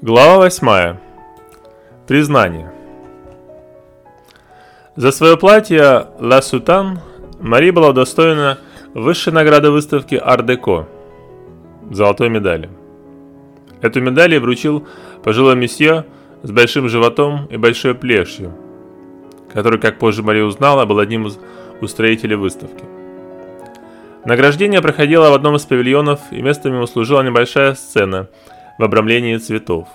Глава 8. Признание. За свое платье «Ла Сутан» Мари была удостоена высшей награды выставки «Ар-Деко» – золотой медали. Эту медаль ей вручил пожилой месье с большим животом и большой плешью, который, как позже Мари узнала, был одним из устроителей выставки. Награждение проходило в одном из павильонов, и местом ему служила небольшая сцена – в обрамлении цветов.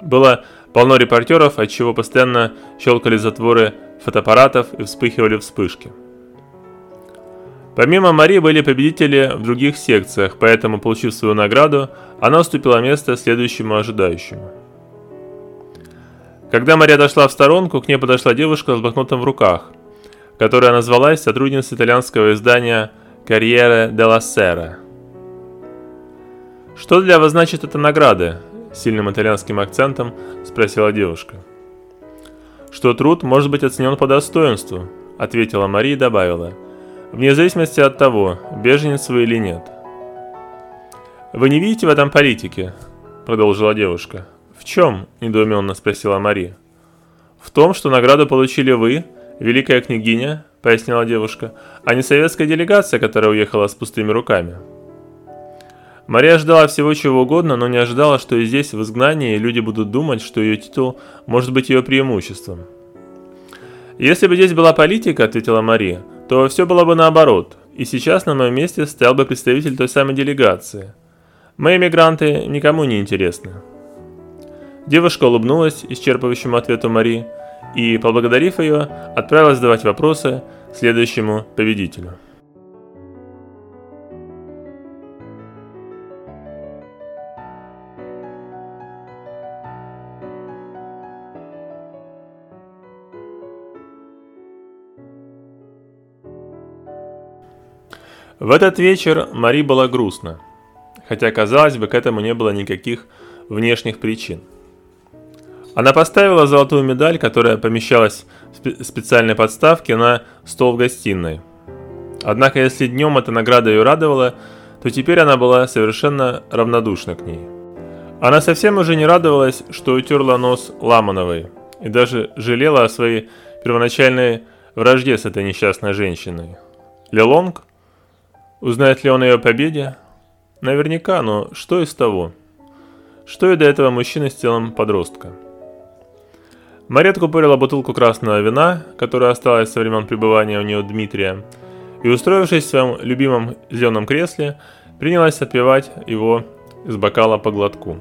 Было полно репортеров, отчего постоянно щелкали затворы фотоаппаратов и вспыхивали вспышки. Помимо Мари были победители в других секциях, поэтому, получив свою награду, она уступила место следующему ожидающему. Когда Мария дошла в сторонку, к ней подошла девушка с блокнотом в руках, которая назвалась сотрудницей итальянского издания «Карьера де ла Сера», «Что для вас значит эта награда?» – сильным итальянским акцентом спросила девушка. «Что труд может быть оценен по достоинству», – ответила Мария и добавила, «вне зависимости от того, беженец вы или нет». «Вы не видите в этом политики?» – продолжила девушка. «В чем?» – недоуменно спросила Мария. «В том, что награду получили вы, великая княгиня», – пояснила девушка, «а не советская делегация, которая уехала с пустыми руками». Мария ждала всего чего угодно, но не ожидала, что и здесь, в изгнании, люди будут думать, что ее титул может быть ее преимуществом. «Если бы здесь была политика», — ответила Мария, — «то все было бы наоборот, и сейчас на моем месте стоял бы представитель той самой делегации. Мы, эмигранты, никому не интересны». Девушка улыбнулась исчерпывающему ответу Марии и, поблагодарив ее, отправилась задавать вопросы следующему победителю. В этот вечер Мари была грустна, хотя, казалось бы, к этому не было никаких внешних причин. Она поставила золотую медаль, которая помещалась в специальной подставке, на стол в гостиной. Однако, если днем эта награда ее радовала, то теперь она была совершенно равнодушна к ней. Она совсем уже не радовалась, что утерла нос Ламановой, и даже жалела о своей первоначальной вражде с этой несчастной женщиной. Лелонг, Узнает ли он ее победе? Наверняка, но что из того? Что и до этого мужчины с телом подростка? Мария откупорила бутылку красного вина, которая осталась со времен пребывания у нее Дмитрия, и, устроившись в своем любимом зеленом кресле, принялась отпивать его из бокала по глотку.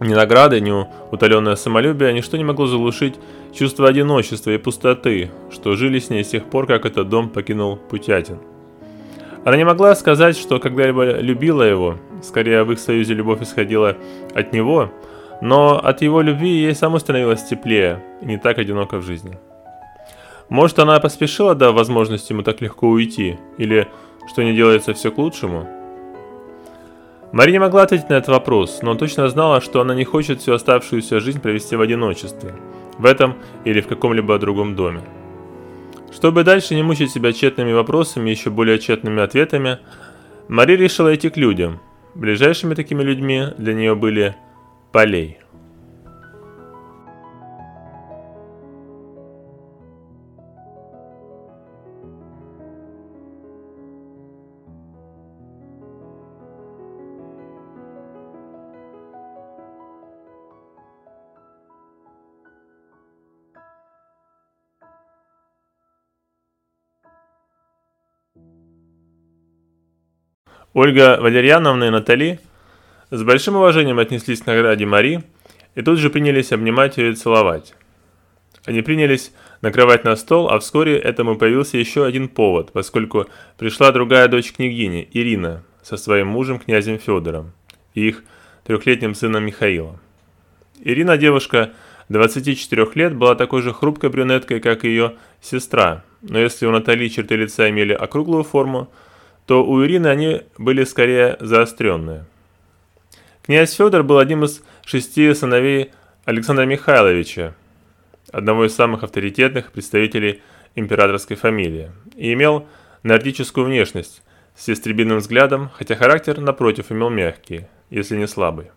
Ни награды, ни утоленное самолюбие ничто не могло заглушить чувство одиночества и пустоты, что жили с ней с тех пор, как этот дом покинул Путятин. Она не могла сказать, что когда-либо любила его, скорее в их союзе любовь исходила от него, но от его любви ей самой становилось теплее и не так одиноко в жизни. Может, она поспешила, дав возможность ему так легко уйти, или что не делается все к лучшему? Мария не могла ответить на этот вопрос, но точно знала, что она не хочет всю оставшуюся жизнь провести в одиночестве, в этом или в каком-либо другом доме. Чтобы дальше не мучить себя тщетными вопросами и еще более тщетными ответами, Мари решила идти к людям. Ближайшими такими людьми для нее были Полей. Ольга Валерьяновна и Натали с большим уважением отнеслись к награде Мари и тут же принялись обнимать ее и целовать. Они принялись накрывать на стол, а вскоре этому появился еще один повод, поскольку пришла другая дочь княгини, Ирина, со своим мужем, князем Федором, и их трехлетним сыном Михаилом. Ирина, девушка 24 лет, была такой же хрупкой брюнеткой, как и ее сестра, но если у Натали черты лица имели округлую форму, то у Ирины они были скорее заостренные. Князь Федор был одним из шести сыновей Александра Михайловича, одного из самых авторитетных представителей императорской фамилии, и имел нордическую внешность с ястребиным взглядом, хотя характер, напротив, имел мягкий, если не слабый.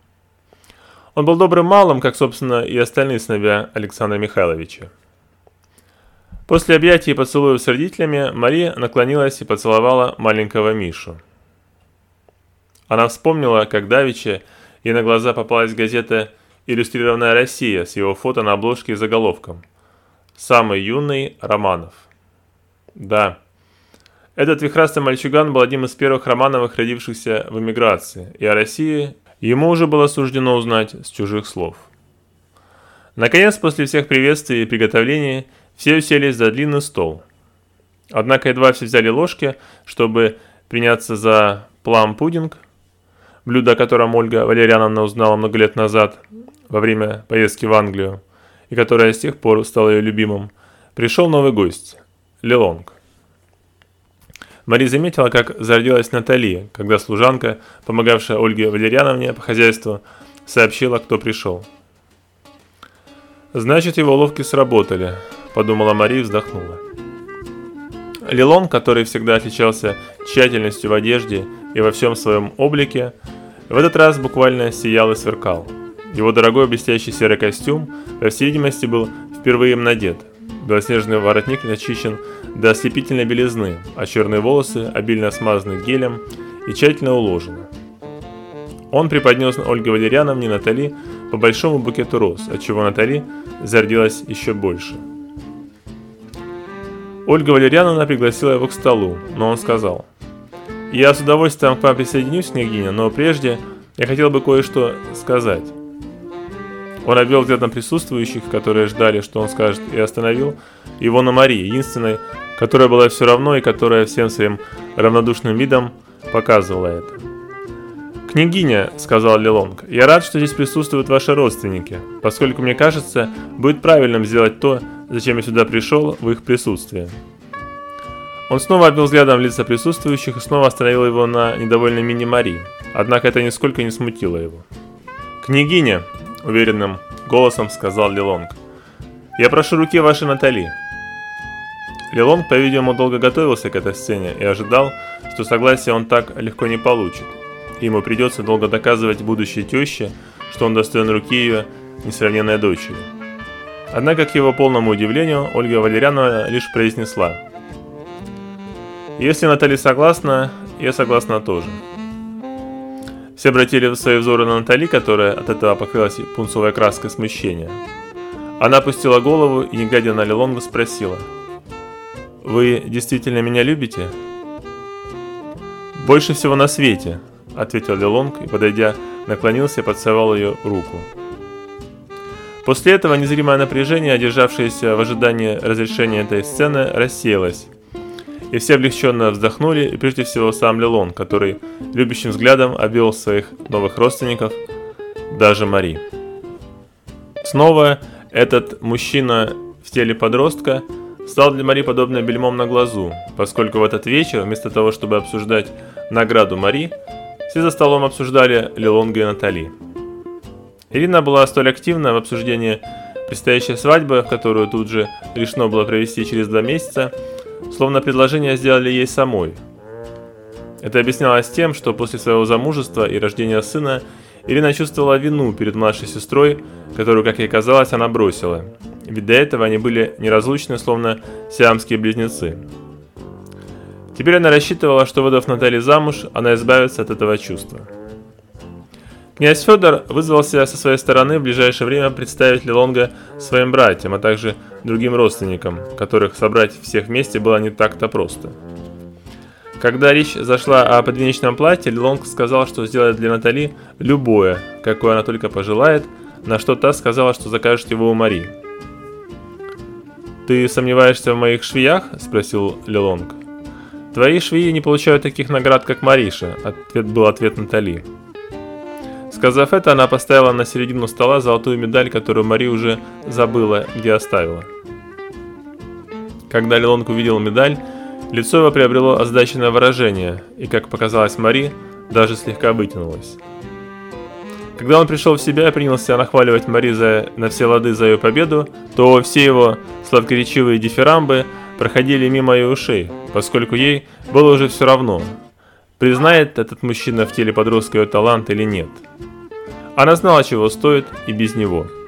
Он был добрым малым, как, собственно, и остальные сыновья Александра Михайловича. После объятий и поцелуев с родителями Мария наклонилась и поцеловала маленького Мишу. Она вспомнила, как давеча ей на глаза попалась газета «Иллюстрированная Россия» с его фото на обложке и заголовком «Самый юный Романов». Да, этот вихрастый мальчуган был одним из первых Романовых, родившихся в эмиграции, и о России ему уже было суждено узнать с чужих слов. Наконец, после всех приветствий и приготовлений, все уселись за длинный стол. Однако едва все взяли ложки, чтобы приняться за плам-пудинг, блюдо, о котором Ольга Валерьяновна узнала много лет назад во время поездки в Англию, и которое с тех пор стало ее любимым, пришел новый гость – Лелонг. Мари заметила, как зарделась Натали, когда служанка, помогавшая Ольге Валерьяновне по хозяйству, сообщила, кто пришел. «Значит, его уловки сработали», – подумала Мари и вздохнула. Лилон, который всегда отличался тщательностью в одежде и во всем своем облике, в этот раз буквально сиял и сверкал. Его дорогой блестящий серый костюм, по всей видимости, был впервые им надет. Белоснежный воротник начищен до ослепительной белизны, а черные волосы обильно смазаны гелем и тщательно уложены. Он преподнес Ольге Валерьяновне Натали по большому букету роз, отчего Натали зарделась еще больше. Ольга Валерьяновна пригласила его к столу, но он сказал, «Я с удовольствием к вам присоединюсь, княгиня, но прежде я хотел бы кое-что сказать». Он обвел взглядом присутствующих, которые ждали, что он скажет, и остановил его на Марии, единственной, которая была все равно и которая всем своим равнодушным видом показывала это. «Княгиня», — сказал Лелонг, — «я рад, что здесь присутствуют ваши родственники, поскольку, мне кажется, будет правильным сделать то, зачем я сюда пришел в их присутствии». Он снова обвел взглядом лица присутствующих и снова остановил его на недовольной мини Мари, однако это нисколько не смутило его. «Княгиня», — уверенным голосом сказал Лелонг, — «я прошу руки вашей Натали». Лилонг, по-видимому, долго готовился к этой сцене и ожидал, что согласие он так легко не получит. Ему придется долго доказывать будущей теще, что он достоин руки ее несравненной дочери. Однако, к его полному удивлению, Ольга Валерьянова лишь произнесла «Если Натали согласна, я согласна тоже». Все обратили свои взоры на Натали, которая от этого покрылась пунцовой краской смущения. Она опустила голову и, не глядя на Лилонга, спросила – вы действительно меня любите? Больше всего на свете, ответил Лелонг и, подойдя, наклонился и поцеловал ее руку. После этого незримое напряжение, одержавшееся в ожидании разрешения этой сцены, рассеялось. И все облегченно вздохнули, и прежде всего сам Лелон, который любящим взглядом обвел своих новых родственников, даже Мари. Снова этот мужчина в теле подростка – стал для Мари подобно бельмом на глазу, поскольку в этот вечер, вместо того, чтобы обсуждать награду Мари, все за столом обсуждали Лилонга и Натали. Ирина была столь активна в обсуждении предстоящей свадьбы, которую тут же решено было провести через два месяца, словно предложение сделали ей самой. Это объяснялось тем, что после своего замужества и рождения сына Ирина чувствовала вину перед младшей сестрой, которую, как ей казалось, она бросила – ведь до этого они были неразлучны, словно сиамские близнецы. Теперь она рассчитывала, что выдав Натали замуж, она избавится от этого чувства. Князь Федор вызвался со своей стороны в ближайшее время представить Лилонга своим братьям, а также другим родственникам, которых собрать всех вместе было не так-то просто. Когда речь зашла о подвенечном платье, Лилонг сказал, что сделает для Натали любое, какое она только пожелает, на что та сказала, что закажет его у Мари. «Ты сомневаешься в моих швеях?» – спросил Лелонг. «Твои швеи не получают таких наград, как Мариша», – ответ был ответ Натали. Сказав это, она поставила на середину стола золотую медаль, которую Мари уже забыла, где оставила. Когда Лелонг увидел медаль, лицо его приобрело озадаченное выражение, и, как показалось Мари, даже слегка вытянулось. Когда он пришел в себя и принялся нахваливать Мари за, на все лады за ее победу, то все его сладкоречивые дифирамбы проходили мимо ее ушей, поскольку ей было уже все равно, признает этот мужчина в теле подростка ее талант или нет. Она знала, чего стоит и без него –